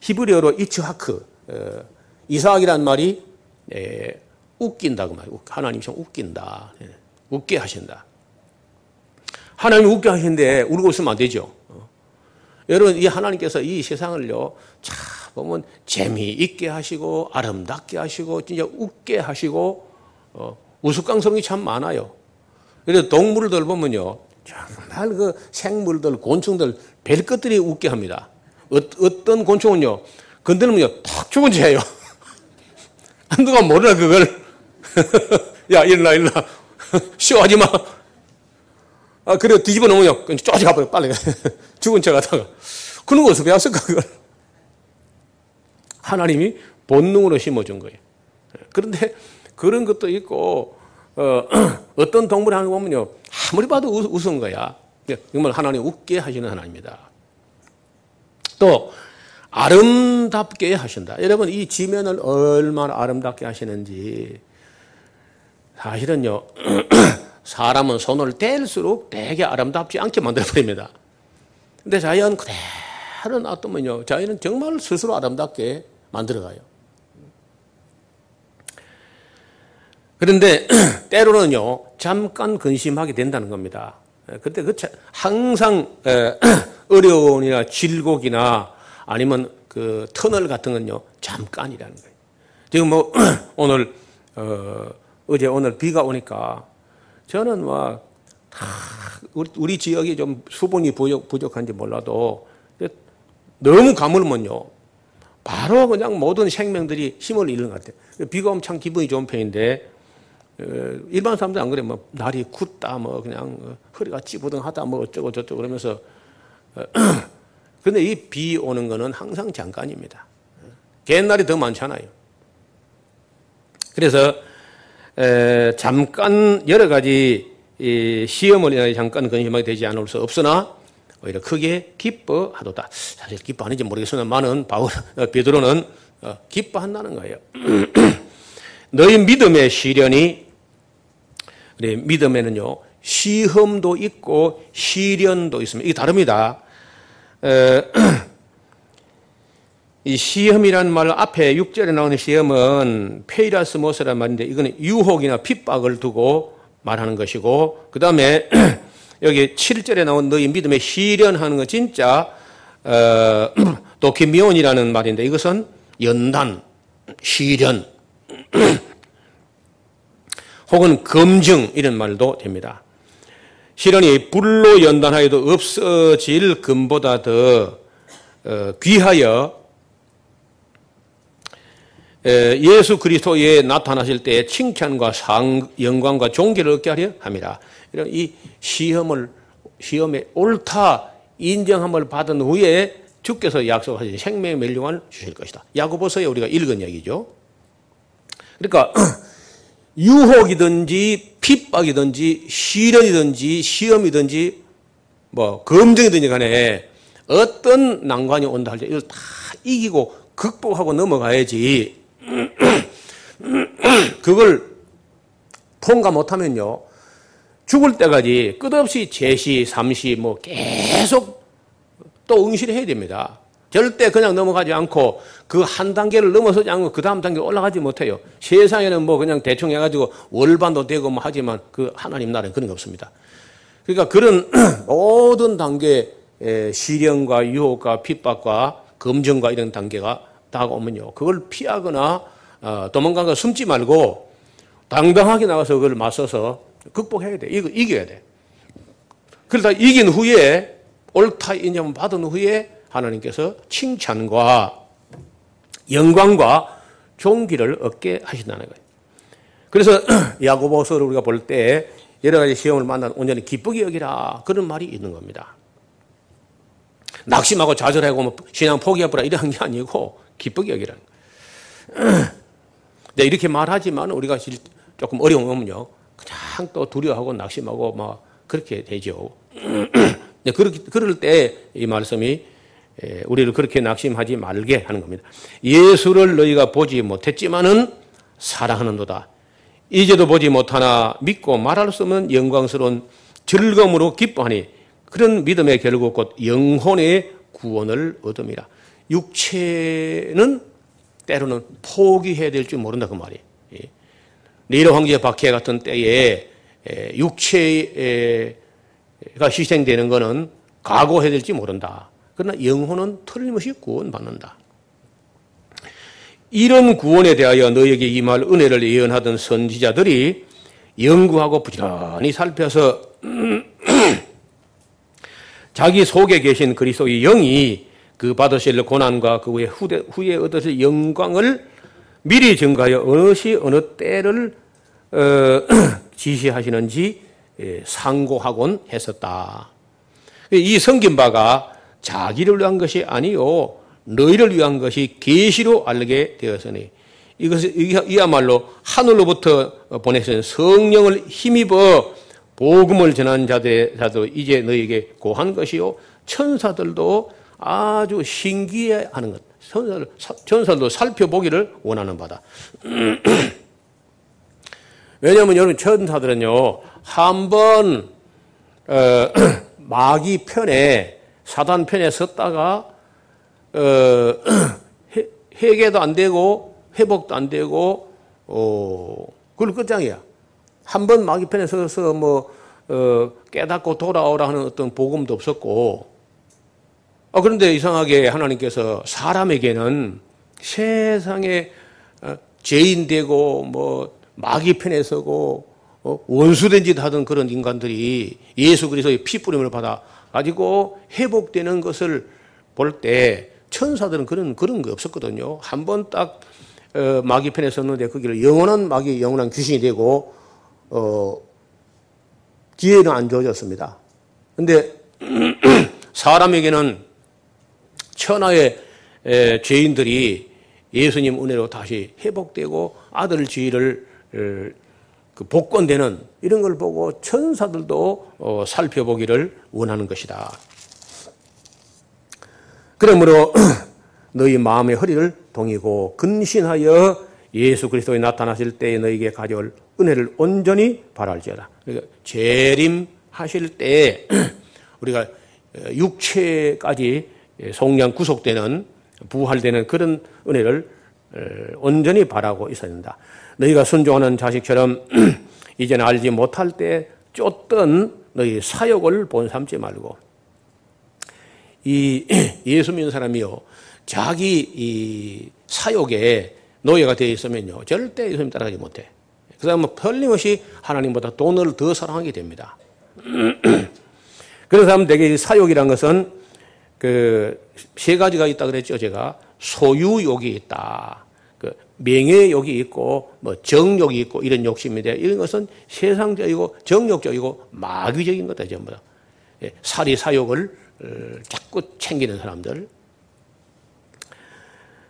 히브리어로 이츠하크. 어, 이삭이란 말이 웃긴다 그 말이에요. 하나님이 좀 웃긴다. 예, 웃게 하신다. 하나님이 웃게 하시는데 울고 있으면 안 되죠. 어. 여러분 이 하나님께서 이 세상을요 참 보면 재미있게 하시고 아름답게 하시고 진짜 웃게 하시고 어, 게참 많아요. 그래서 동물들 보면요 정말 그 생물들 곤충들 별 것들이 웃게 합니다. 어, 떤 곤충은요 건드리면요 탁 죽은 채예요. 누가 모르나 그걸 야, 일어나, 일어나. 쇼하지 마. 아, 그래, 뒤집어 놓으면 쪼지 가버려, 빨리. 죽은 척 하다가. 그런 거 어디서 배웠을까, 그걸? 하나님이 본능으로 심어준 거예요. 그런데 그런 것도 있고, 어, 어떤 동물이 하는 거 보면요. 아무리 봐도 웃, 웃은 거야. 정말 하나님 웃게 하시는 하나님입니다. 또, 아름답게 하신다. 여러분, 이 지면을 얼마나 아름답게 하시는지 사실은요, 사람은 손을 뗄수록 되게 아름답지 않게 만들어버립니다. 근데 자연 그대로 놔두면요, 자연은 정말 스스로 아름답게 만들어가요. 그런데 때로는요, 잠깐 근심하게 된다는 겁니다. 그때 그 항상 어려움이나 질곡이나 아니면 그 터널 같은 건요, 잠깐이라는 거예요. 지금 뭐 오늘 어 어제 오늘 비가 오니까 저는 막 우리 지역이 좀 수분이 부족, 한지 몰라도 너무 가물면요. 바로 그냥 모든 생명들이 힘을 잃는 것 같아요. 비가 참 기분이 좋은 편인데 어, 일반 사람들 안 그래. 뭐 날이 굳다, 뭐 그냥 허리가 찌부둥하다, 뭐 어쩌고 저쩌고 그러면서 그런데 이 비 오는 거는 항상 잠깐입니다. 옛날이 더 많잖아요. 그래서 에, 잠깐 여러 가지 시험을 인하여 잠깐 근심하게 되지 않을 수 없으나 오히려 크게 기뻐하도다. 사실 기뻐하는지 모르겠으나 많은 바울 어, 베드로는 어, 기뻐한다는 거예요. 너희 믿음의 시련이 우리 믿음에는요 시험도 있고 시련도 있습니다. 이게 다릅니다. 에, 이 시험이라는 말 앞에 6절에 나오는 시험은 페이라스모스란 말인데 이거는 유혹이나 핍박을 두고 말하는 것이고 그 다음에 여기 7절에 나온 너희 믿음에 시련하는 거 진짜 어, 도키미온이라는 말인데 이것은 연단, 시련 혹은 검증 이런 말도 됩니다. 시련이 불로 연단하여도 없어질 금보다 더 어, 귀하여 예수 그리스도에 나타나실 때 칭찬과 상, 영광과 존귀를 얻게 하려 합니다. 이런 이 시험을 시험에 옳다 인정함을 받은 후에 주께서 약속하신 생명의 멸류관을 주실 것이다. 야고보서에 우리가 읽은 얘기죠. 그러니까 유혹이든지 핍박이든지 시련이든지 시험이든지 뭐 검증이든지 간에 어떤 난관이 온다 할때 이걸 다 이기고 극복하고 넘어가야지 그걸 통과 못하면요 죽을 때까지 끝없이 제시, 삼시 뭐 계속 또 응시를 해야 됩니다. 절대 그냥 넘어가지 않고 그 한 단계를 넘어서지 않고 그 다음 단계 올라가지 못해요. 세상에는 뭐 그냥 대충 해가지고 월반도 되고 뭐 하지만 그 하나님 나라는 그런 게 없습니다. 그러니까 그런 모든 단계 시련과 유혹과 핍박과 검증과 이런 단계가 다가오면요. 그걸 피하거나 어, 도망가거 숨지 말고 당당하게 나가서 그걸 맞서서 극복해야 돼. 이거 이겨야 돼. 그러다 이긴 후에 옳다 인정 받은 후에 하나님께서 칭찬과 영광과 종기를 얻게 하신다는 거예요. 그래서 야고보서를 우리가 볼 때 여러 가지 시험을 만난 온전히 기쁘게 여기라 그런 말이 있는 겁니다. 낙심하고 좌절하고 뭐 신앙 포기해버라 이런 게 아니고 기쁘게 여기라는 거예요. 네, 이렇게 말하지만 우리가 조금 어려우면요. 그냥 또 두려워하고 낙심하고 막 그렇게 되죠. 네, 그럴 때 이 말씀이 우리를 그렇게 낙심하지 말게 하는 겁니다. 예수를 너희가 보지 못했지만은 사랑하는도다. 이제도 보지 못하나 믿고 말할 수 없는 영광스러운 즐거움으로 기뻐하니 그런 믿음의 결국 곧 영혼의 구원을 얻음이라. 육체는 때로는 포기해야 될줄 모른다 그 말이에요. 네로 황제 박해 같은 때에 육체가 희생되는 것은 각오해야 될지 모른다. 그러나 영혼은 틀림없이 구원받는다. 이런 구원에 대하여 너에게 임할 은혜를 예언하던 선지자들이 연구하고 부지런히 살펴서 자기 속에 계신 그리스도의 영이 그 받으실 고난과 그 후에 후에 얻으실 영광을 미리 증가하여 어느 시 어느 때를 어, 지시하시는지 예, 상고하곤 했었다. 이 성긴 바가 자기를 위한 것이 아니요 너희를 위한 것이 계시로 알게 되었으니 이것은 이야말로 하늘로부터 보내신 성령을 힘입어 복음을 전한 자도 이제 너에게 고한 것이요 천사들도 아주 신기해하는 것. 천사들, 천사들도 살펴보기를 원하는 바다. 왜냐하면 여러분 천사들은요 한번 어, 마귀 편에 사단 편에 섰다가 어, 회개도 안 되고 회복도 안 되고 어, 그걸 끝장이야. 한 번 마귀 편에 서서 뭐 어, 깨닫고 돌아오라 하는 어떤 복음도 없었고 어, 그런데 이상하게 하나님께서 사람에게는 세상에 어, 죄인 되고 뭐 마귀 편에 서고 어, 원수된 짓 하던 그런 인간들이 예수 그리스도의 피 뿌림을 받아 가지고 회복되는 것을 볼 때 천사들은 그런 그런 거 없었거든요. 한 번딱 어, 마귀 편에 섰는데 거기를 영원한 마귀, 영원한 귀신이 되고 어, 기회는 안 주어졌습니다. 근데 사람에게는 천하의 에, 죄인들이 예수님 은혜로 다시 회복되고 아들 지위를 그 복권되는 이런 걸 보고 천사들도 어, 살펴보기를 원하는 것이다. 그러므로 너희 마음의 허리를 동이고 근신하여 예수 그리스도에 나타나실 때에 너에게 가져올 은혜를 온전히 바랄지어다. 그러니까 재림하실 때 우리가 육체까지 속량 구속되는 부활되는 그런 은혜를 온전히 바라고 있어야 된다. 너희가 순종하는 자식처럼 이제는 알지 못할 때 쫓던 너희 사역을 본삼지 말고 이 예수 믿는 사람이요 자기 이 사역에 노예가 되어 있으면요 절대 예수님 따라가지 못해. 그 사람은 틀림없이 하나님보다 돈을 더 사랑하게 됩니다. 그래서 하면 되게 사욕이란 것은 그 세 가지가 있다 그랬죠 제가 소유욕이 있다. 명예욕이 있고 뭐 정욕이 있고 이런 욕심인데 이런 것은 세상적이고 정욕적이고 마귀적인 것다 전부 다. 예, 사리 사욕을 어, 자꾸 챙기는 사람들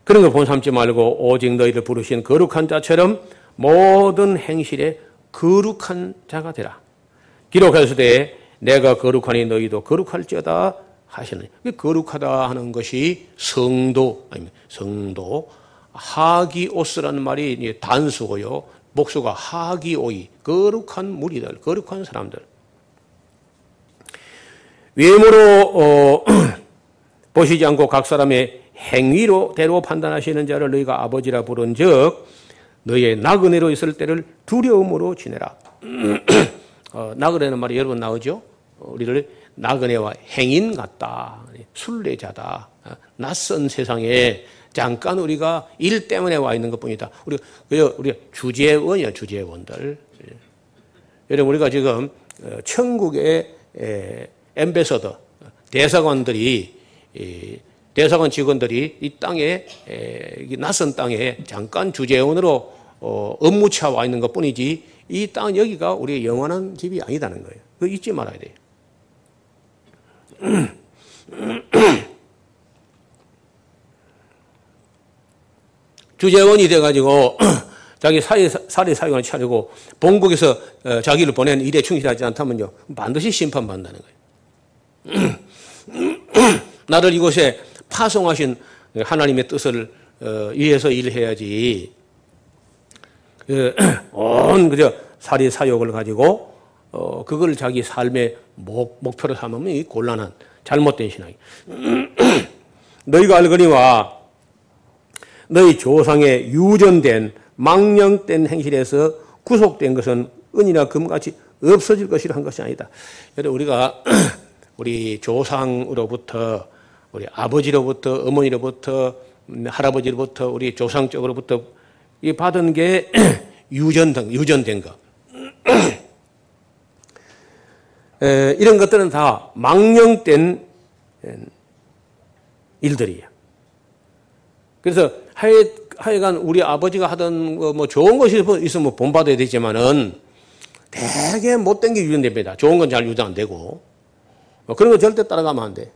그런 거 본 삼지 말고 오직 너희를 부르신 거룩한 자처럼 모든 행실에 거룩한 자가 되라. 기록하시되 내가 거룩하니 너희도 거룩할지어다 하시는 거룩하다 하는 것이 성도 아니면 성도 하기오스라는 말이 단수고요. 목수가 하기오이 거룩한 무리들, 거룩한 사람들. 외모로 어, 보시지 않고 각 사람의 행위로 대로 판단하시는 자를 너희가 아버지라 부른즉 너희의 나그네로 있을 때를 두려움으로 지내라. 어, 나그네는 말이 여러 번 나오죠. 우리를 나그네와 행인 같다. 순례자다. 어, 낯선 세상에 잠깐 우리가 일 때문에 와 있는 것 뿐이다. 우리, 우리 주재원이야, 주재원들. 예. 여러분, 우리가 지금 어, 천국의 엠베서더, 대사관들이, 대사관 직원들이 이 땅에, 이 낯선 땅에 잠깐 주재원으로 어, 업무차 와 있는 것 뿐이지 이 땅 여기가 우리의 영원한 집이 아니다는 거예요. 그 잊지 말아야 돼요. 주재원이 돼가지고 자기 사회, 사례 사용을 차리고 본국에서 어, 자기를 보낸 일에 충실하지 않다면요 반드시 심판받는다는 거예요. 나를 이곳에 파송하신 하나님의 뜻을 어, 위해서 일해야지. 그, 온 그저 사리 사욕을 가지고 어, 그걸 자기 삶의 목, 목표로 삼으면 이 곤란한 잘못된 신앙이. 너희가 알거니와 너희 조상의 유전된 망령된 행실에서 구속된 것은 은이나 금같이 없어질 것이라 한 것이 아니다. 여러분 우리가 우리 조상으로부터 우리 아버지로부터 어머니로부터 할아버지로부터 우리 조상 쪽으로부터 이 받은 게 유전된 유전된 거. 에, 이런 것들은 다 망령된 일들이에요. 그래서 하여, 하여간 우리 아버지가 하던 뭐 좋은 것이 있으면 본받아야 되지만은 되게 못된 게 유전됩니다. 좋은 건 잘 유전 안 되고. 뭐 그런 거 절대 따라가면 안 돼.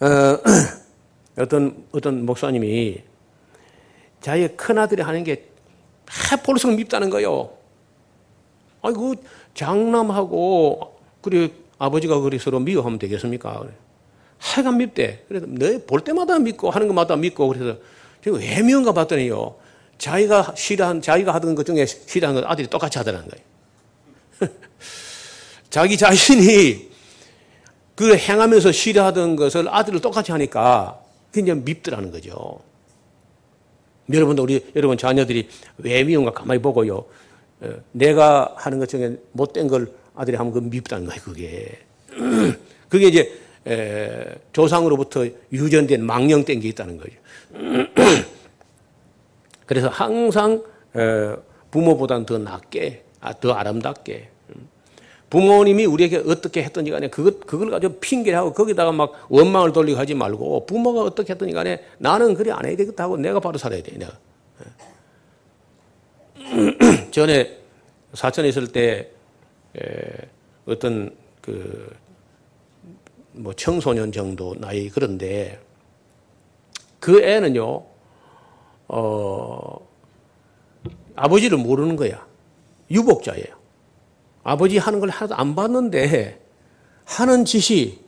어, 어떤, 어떤 목사님이 자기의 큰아들이 하는 게 볼수록 밉다는 거요. 아이고, 장남하고, 그래, 아버지가 그리 서로 미워하면 되겠습니까? 하여간 밉대. 그래서 너 볼 때마다 믿고 하는 것마다 믿고 그래서 지금 왜 미운가 봤더니요. 자기가 싫어한, 자기가 하던 것 중에 싫어한 건 아들이 똑같이 하더라는 거예요. 자기 자신이 그 행하면서 싫어하던 것을 아들을 똑같이 하니까 굉장히 밉더라는 거죠. 여러분도 우리 여러분 자녀들이 왜 미운가 가만히 보고요. 어, 내가 하는 것 중에 못된 걸 아들이 하면 그 밉다는 거예요. 그게 그게 이제 조상으로부터 유전된 망령된 게 있다는 거죠. 그래서 항상 부모보다는 더 낫게, 아, 더 아름답게. 부모님이 우리에게 어떻게 했던지 간에 그것, 그걸 가지고 핑계하고 거기다가 막 원망을 돌리고 하지 말고 부모가 어떻게 했던지 간에 나는 그래 안 해야 되겠다 하고 내가 바로 살아야 돼, 내가. 전에 사천에 있을 때 어떤 그 뭐 청소년 정도 나이 그런데 그 애는요, 어, 아버지를 모르는 거야. 유복자예요. 아버지 하는 걸 하나도 안 봤는데 하는 짓이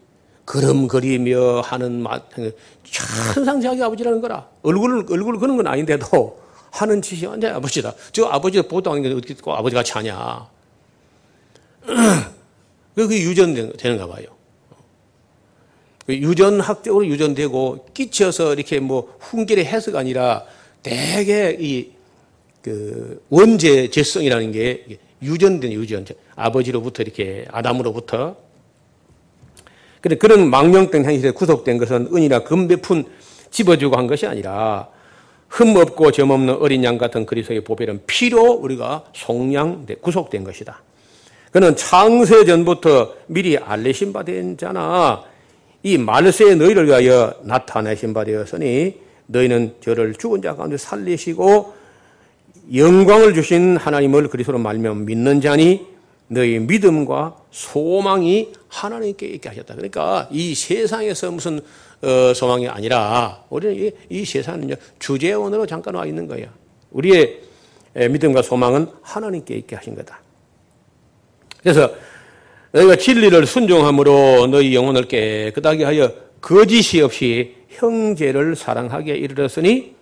그림그리며 하는 맛, 천상 자기 아버지라는 거라. 얼굴을, 얼굴을 그런 건 아닌데도 하는 짓이 완전 아버지다. 저 아버지를 보도 게 어떻게 아버지 같이 하냐. 그게 유전되는가 봐요. 그 유전학적으로 유전되고 끼쳐서 이렇게 뭐 훈계의 해석 아니라 대개 이 그 원죄 재성이라는 게 유전된 유전 아버지로부터 이렇게 아담으로부터 근데 그런 망령된 행실에 구속된 것은 은이나 금배푼 집어주고 한 것이 아니라 흠 없고 점 없는 어린 양 같은 그리스도의 보배는 피로 우리가 속량 구속된 것이다. 그는 창세 전부터 미리 알레신 바 된 자나 이 말세에 너희를 위하여 나타내신 바 되었으니 너희는 저를 죽은 자 가운데 살리시고 영광을 주신 하나님을 그리스도로 말며 믿는 자니 너희 믿음과 소망이 하나님께 있게 하셨다. 그러니까 이 세상에서 무슨 어, 소망이 아니라 우리는 이, 이 세상은요 주재원으로 잠깐 와 있는 거예요. 우리의 믿음과 소망은 하나님께 있게 하신 거다. 그래서 너희가 진리를 순종함으로 너희 영혼을 깨끗하게 하여 거짓이 없이 형제를 사랑하게 이르렀으니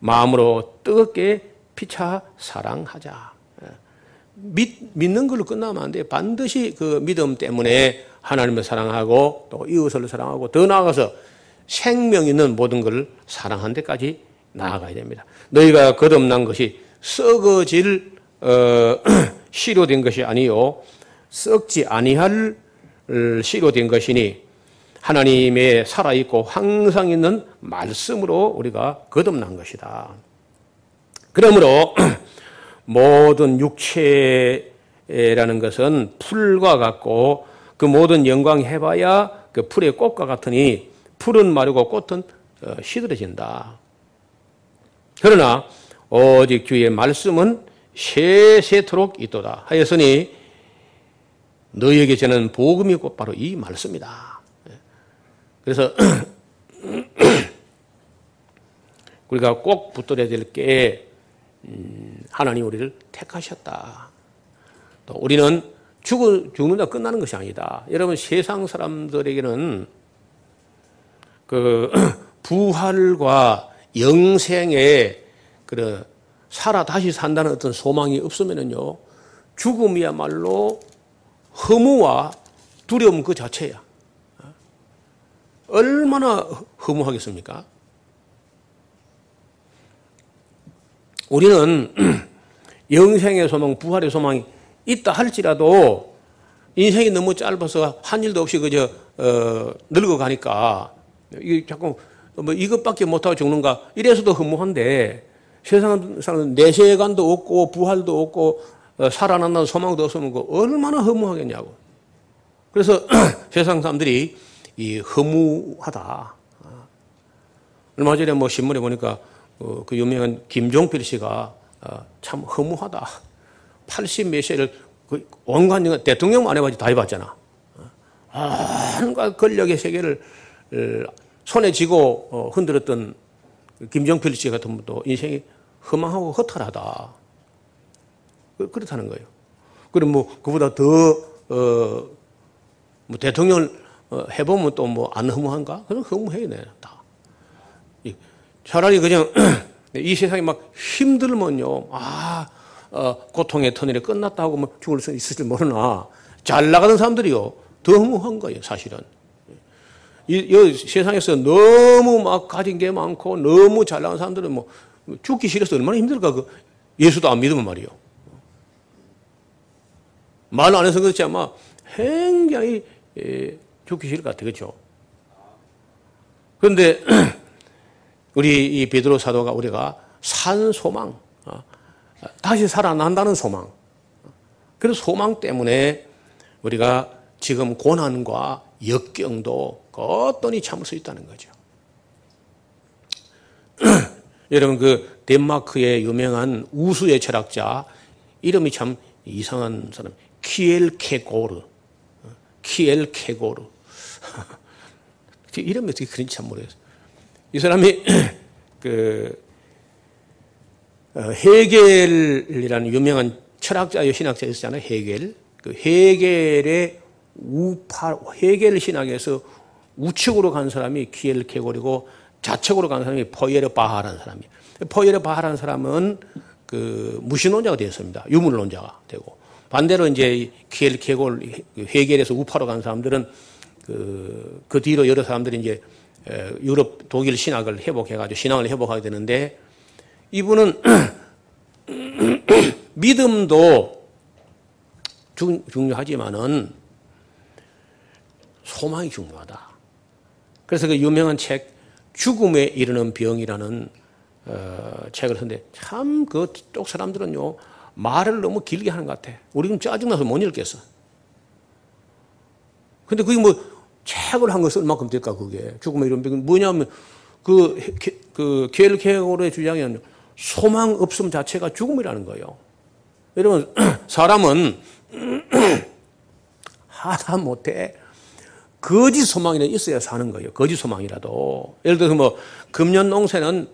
마음으로 뜨겁게 피차 사랑하자. 믿, 믿는 걸로 끝나면 안 돼. 반드시 그 믿음 때문에 하나님을 사랑하고 또 이웃을 사랑하고 더 나아가서 생명 있는 모든 것을 사랑한 데까지 나아가야 됩니다. 너희가 거듭난 것이 썩어질 어, 시로 된 것이 아니요 썩지 아니할 시로 된 것이니 하나님의 살아있고 항상 있는 말씀으로 우리가 거듭난 것이다. 그러므로 모든 육체라는 것은 풀과 같고 그 모든 영광 해봐야 그 풀의 꽃과 같으니 풀은 마르고 꽃은 어, 시들어진다. 그러나 오직 주의 말씀은 세세토록 있도다 하였으니 너희에게 저는 복음이 곧 바로 이 말씀이다. 그래서 우리가 꼭 붙들어야 될게 음, 하나님 우리를 택하셨다. 또 우리는 죽, 죽는다 끝나는 것이 아니다. 여러분 세상 사람들에게는 그 부활과 영생에 그 살아 다시 산다는 어떤 소망이 없으면은요 죽음이야말로 허무와 두려움 그 자체야. 얼마나 허무하겠습니까? 우리는 영생의 소망, 부활의 소망이 있다 할지라도 인생이 너무 짧아서 한 일도 없이 그저 어, 늙어가니까 이게 자꾸 뭐 이것밖에 못하고 죽는가 이래서도 허무한데 세상 사람 내세관도 없고 부활도 없고 어, 살아난다는 소망도 없으면 그 얼마나 허무하겠냐고. 그래서 세상 사람들이 이 허무하다. 얼마 전에 뭐 신문에 보니까 어, 그 유명한 김종필 씨가 어, 참 허무하다. 80몇 세를 그 온갖 대통령 안 해봐도 다 해봤잖아. 온갖 권력의 세계를 어, 손에 쥐고 어, 흔들었던 김정필 씨 같은 분도 인생이 허망하고 허탈하다. 그, 그렇다는 거예요. 그럼 뭐 그보다 더, 어, 뭐 대통령을 어, 해보면 또 뭐 안 허무한가? 그럼 허무해야 돼, 다. 차라리 그냥 이 세상이 막 힘들면요, 아, 어, 고통의 터널이 끝났다고 뭐 죽을 수 있을지 모르나, 잘 나가는 사람들이요, 더 허무한 거예요, 사실은. 이, 이 세상에서 너무 막 가진 게 많고 너무 잘 나가는 사람들은 뭐 죽기 싫어서 얼마나 힘들까, 그 예수도 안 믿으면 말이요. 말 안 해서 그렇지 아마 굉장히 예, 죽기 싫을 것 같아, 그렇죠? 그런데 우리 이 베드로 사도가 우리가 산 소망, 어, 다시 살아난다는 소망. 그런 소망 때문에 우리가 지금 고난과 역경도 걷더니 참을 수 있다는 거죠. 여러분 그 덴마크의 유명한 우수의 철학자 이름이 참 이상한 사람 키엘 케고르 어, 키엘 케고르 이름이 어떻게 그런지 참 모르겠어요. 이 사람이 그 어, 헤겔이라는 유명한 철학자요 신학자 있었잖아요. 헤겔. 그 헤겔의 우파 헤겔 신학에서 우측으로 간 사람이 키엘 케골이고 좌측으로 간 사람이 포예르 바하라는 사람이에요. 포예르 바하라는 사람은 그 무신론자가 되었습니다. 유물론자가 되고 반대로 이제 키엘 케골 헤겔에서 우파로 간 사람들은 그, 그 뒤로 여러 사람들이 이제 유럽 독일 신학을 회복해가지고 신앙을 회복하게 되는데 이분은 믿음도 중요하지만은 소망이 중요하다. 그래서 그 유명한 책 죽음에 이르는 병이라는 어, 책을 썼는데 참 그 쪽 사람들은요 말을 너무 길게 하는 것 같아. 우리 는 짜증나서 못 읽겠어. 근데 그게 뭐 책을 한 것은 얼마큼 될까 그게 죽음의 이런 병은 뭐냐면 그, 그 겔케고르의 주장에는 소망 없음 자체가 죽음이라는 거예요. 여러분 사람은 하다 못해 거짓 소망이라도 있어야 사는 거예요. 거짓 소망이라도. 예를 들어서 뭐, 금년 농사는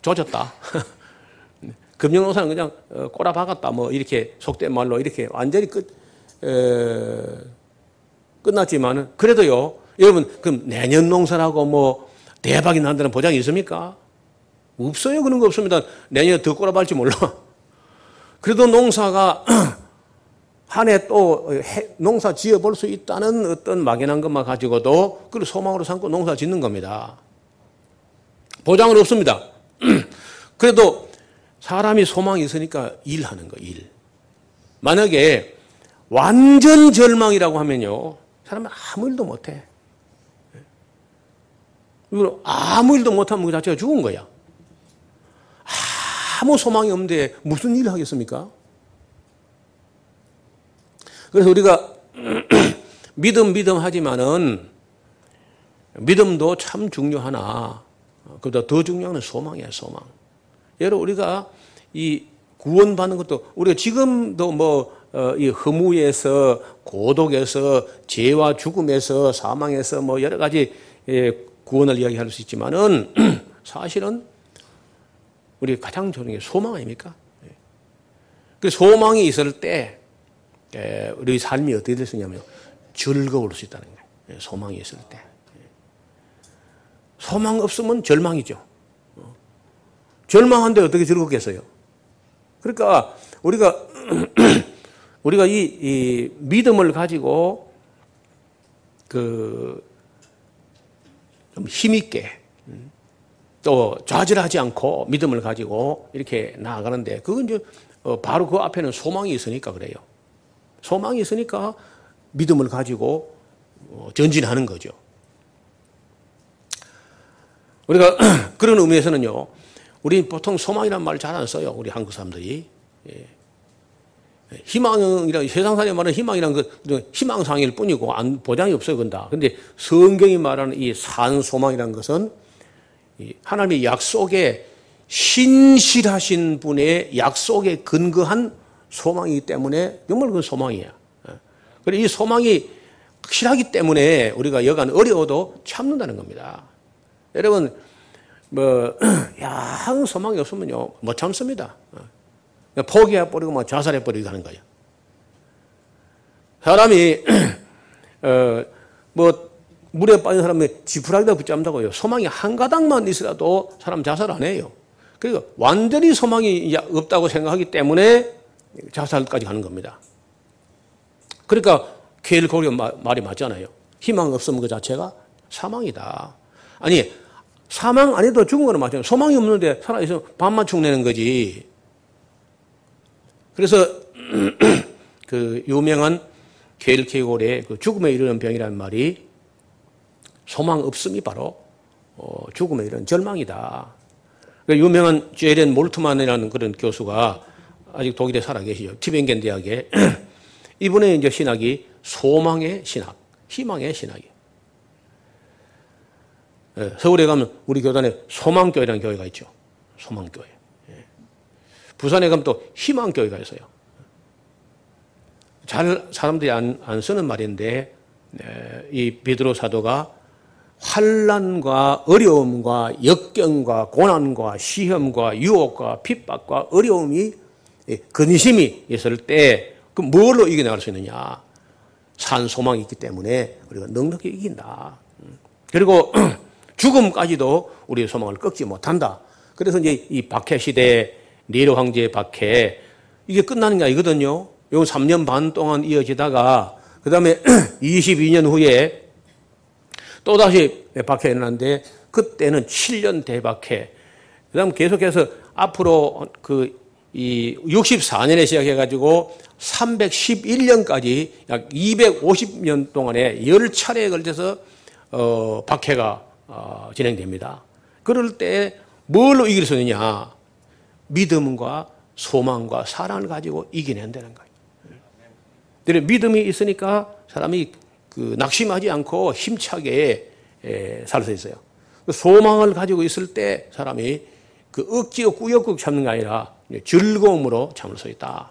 조졌다. 금년 농사는 그냥 어, 꼬라 박았다. 뭐, 이렇게 속된 말로 이렇게 완전히 끝, 에, 끝났지만은, 그래도요, 여러분, 그럼 내년 농사라고 뭐, 대박이 난다는 보장이 있습니까? 없어요. 그런 거 없습니다. 내년에 더 꼬라박을지 몰라. 그래도 농사가 한 해 또 농사 지어 볼 수 있다는 어떤 막연한 것만 가지고도 그걸 소망으로 삼고 농사 짓는 겁니다. 보장은 없습니다. 그래도 사람이 소망이 있으니까 일하는 거, 일. 만약에 완전 절망이라고 하면요. 사람은 아무 일도 못 해. 아무 일도 못하면 그 자체가 죽은 거야. 아무 소망이 없는데 무슨 일을 하겠습니까? 그래서 우리가 믿음 믿음 하지만은 믿음도 참 중요하나 그보다 더 중요한 건 소망이야 소망. 여러분 우리가 이 구원받는 것도 우리가 지금도 뭐이 어, 허무에서 고독에서 죄와 죽음에서 사망에서 뭐 여러 가지 예, 구원을 이야기할 수 있지만은 사실은 우리 가장 좋은 게 소망 아닙니까? 예. 그 소망이 있을 때 우리 삶이 어떻게 될 수 있냐면 즐거울 수 있다는 거예요. 예, 소망이 있을 때. 예. 소망 없으면 절망이죠. 어. 절망한데 어떻게 즐겁겠어요? 그러니까 우리가 우리가 이, 이 믿음을 가지고 그 좀 힘있게 음, 또 좌절하지 않고 믿음을 가지고 이렇게 나아가는데 그건 이제 어, 바로 그 앞에는 소망이 있으니까 그래요. 소망이 있으니까 믿음을 가지고 어, 전진하는 거죠. 우리가 그런 의미에서는요, 우리 보통 소망이란 말 잘 안 써요. 우리 한국 사람들이. 예. 희망이라 세상 사람이 말하는 희망이란 그 희망상일 뿐이고 안, 보장이 없어요, 근다. 근데 성경이 말하는 이 산소망이라는 것은 하나님의 약속에 신실하신 분의 약속에 근거한 소망이기 때문에 정말 그 소망이야. 예. 그리고 이 소망이 확실하기 때문에 우리가 여간 어려워도 참는다는 겁니다. 여러분, 뭐, 야, 소망이 없으면요, 못 참습니다. 어. 포기해버리고 뭐 자살해버리고 하는 거예요. 사람이, 어, 뭐, 물에 빠진 사람이 지푸라기다 붙잡는다고요. 소망이 한 가닥만 있어도 사람 자살 안 해요. 그리고 완전히 소망이 없다고 생각하기 때문에 자살까지 가는 겁니다. 그러니까 케일 고리 말이 맞잖아요. 희망 없으면 그 자체가 사망이다. 아니 사망 안 해도 죽은 거는 맞잖아요. 소망이 없는데 살아있으면 반만 축내는 거지. 그래서 그 유명한 케일 케이골의 그 죽음에 이르는 병이라는 말이 소망 없음이 바로 어, 죽음에 이르는 절망이다. 그 유명한 제렌 몰트만이라는 그런 교수가 아직 독일에 살아 계시죠. 티벤겐 대학에. 이분의 이제 신학이 소망의 신학, 희망의 신학이에요. 예, 서울에 가면 우리 교단에 소망교회라는 교회가 있죠. 소망교회. 예. 부산에 가면 또 희망교회가 있어요. 잘 사람들이 안, 안 쓰는 말인데 예, 이 베드로 사도가 환란과 어려움과 역경과 고난과 시험과 유혹과 핍박과 어려움이 근심이 있을 때 그 뭘로 이겨나갈 수 있느냐? 산 소망이 있기 때문에 우리가 넉넉히 이긴다. 음. 그리고 죽음까지도 우리의 소망을 꺾지 못한다. 그래서 이제 이 박해 시대 네로 황제의 박해 이게 끝나는 게 아니거든요. 요 3년 반 동안 이어지다가 그 다음에 22년 후에 또 다시 박해가 일어났는데 그때는 7년 대박해. 그 다음 계속해서 앞으로 그 이 64년에 시작해가지고 311년까지 약 250년 동안에 10차례에 걸쳐서 어, 박해가 어, 진행됩니다. 그럴 때 뭘로 이길 수 있느냐? 믿음과 소망과 사랑을 가지고 이겨낸다는 거예요. 그 믿음이 있으니까 사람이 그 낙심하지 않고 힘차게 살 수 있어요. 그 소망을 가지고 있을 때 사람이 그 억지로 꾸역꾸역 참는 게 아니라 즐거움으로 참을 수 있다.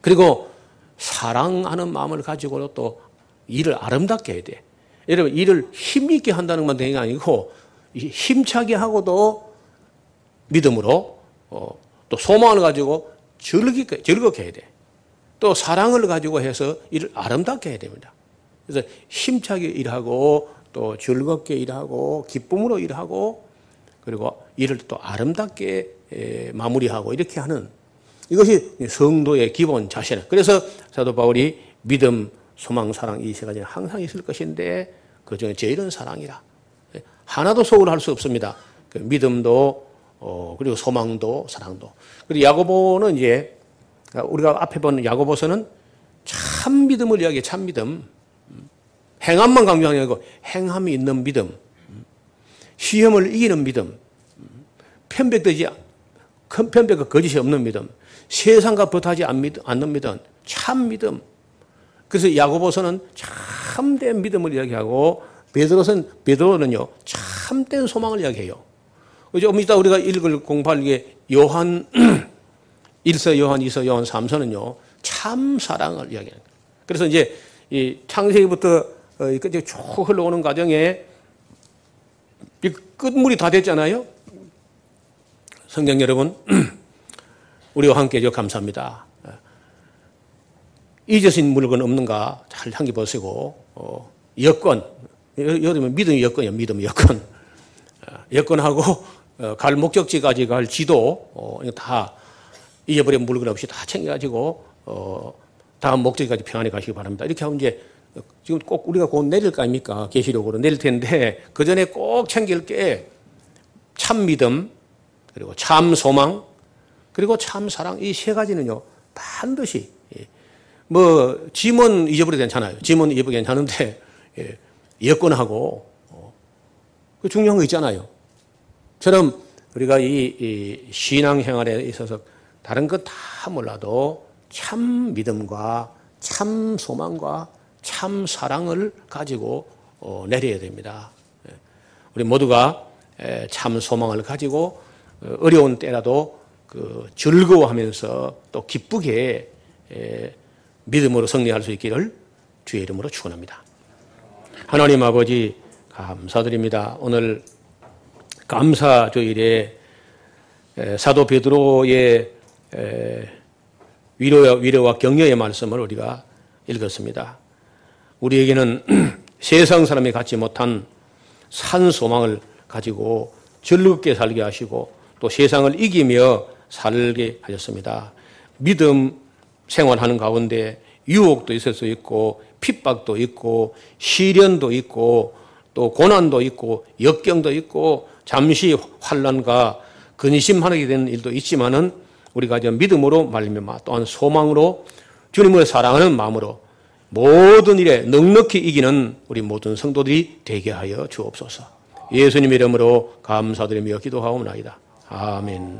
그리고 사랑하는 마음을 가지고 또 일을 아름답게 해야 돼. 여러분 일을 힘있게 한다는 것만 되는 게 아니고 힘차게 하고도 믿음으로 어, 또 소망을 가지고 즐겁게, 즐겁게 해야 돼. 또 사랑을 가지고 해서 일을 아름답게 해야 됩니다. 그래서 힘차게 일하고 또 즐겁게 일하고 기쁨으로 일하고 그리고 일을 또 아름답게 마무리하고 이렇게 하는 이것이 성도의 기본 자세. 그래서 사도 바울이 믿음, 소망, 사랑 이 세 가지는 항상 있을 것인데 그 중에 제일은 사랑이라. 하나도 소홀할 수 없습니다. 그 믿음도 어, 그리고 소망도 사랑도. 그리고 야고보는 이제 우리가 앞에 본 야고보서는 참 믿음을 이야기해 참 믿음. 행함만 강조하는 게 아니고 행함이 있는 믿음. 시험을 이기는 믿음. 편백되지 편백과 거짓이 없는 믿음. 세상과 버하지 않는 믿음. 참 믿음. 그래서 야고보서는 참된 믿음을 이야기하고 베드로는 베드로는요 참된 소망을 이야기해요. 좀 이따 우리가 읽을 공부할 게 요한 1서 요한 2서 요한 3서는요 참 사랑을 이야기합니다. 그래서 이제 이 창세기부터 어, 이제 쭉 흘러오는 과정에 끝물이 다 됐잖아요. 성경 여러분, 우리와 함께 해 감사합니다. 잊으신 물건 없는가 잘 향기 보시고 어, 여권 여름에 믿음의 여권이요 믿음의 여권 어, 여권하고 어, 갈 목적지까지 갈 지도 어, 다 잊어버린 물건 없이 다 챙겨가지고 어, 다음 목적지까지 평안히 가시기 바랍니다. 이렇게 하면 이제 지금 꼭 우리가 곧 내릴 거 아닙니까? 계시록으로 내릴 텐데 그 전에 꼭 챙길 게 참 믿음 그리고 참 소망 그리고 참 사랑 이 세 가지는요 반드시 예. 뭐 짐은 잊어버려도 괜찮아요. 짐은 잊어버려 괜찮은데 예. 여건하고 어, 그 중요한 거 있잖아요. 처럼 우리가 이, 이 신앙 생활에 있어서 다른 것 다 몰라도 참 믿음과 참 소망과 참 사랑을 가지고 어, 내려야 됩니다. 예. 우리 모두가 참 소망을 가지고 어, 어려운 때라도 그 즐거워하면서 또 기쁘게 믿음으로 승리할 수 있기를 주의 이름으로 축원합니다. 하나님 아버지 감사드립니다. 오늘 감사 주일에 사도 베드로의 위로와 격려의 말씀을 우리가 읽었습니다. 우리에게는 세상 사람이 갖지 못한 산 소망을 가지고 즐겁게 살게 하시고 또 세상을 이기며 살게 하셨습니다. 믿음 생활하는 가운데 유혹도 있을 수 있고 핍박도 있고 시련도 있고 또 고난도 있고 역경도 있고 잠시 환란과 근심하게 되는 일도 있지만은 우리가 믿음으로 말미암아 또한 소망으로 주님을 사랑하는 마음으로 모든 일에 넉넉히 이기는 우리 모든 성도들이 되게 하여 주옵소서. 예수님 이름으로 감사드리며 기도하옵나이다. 아멘.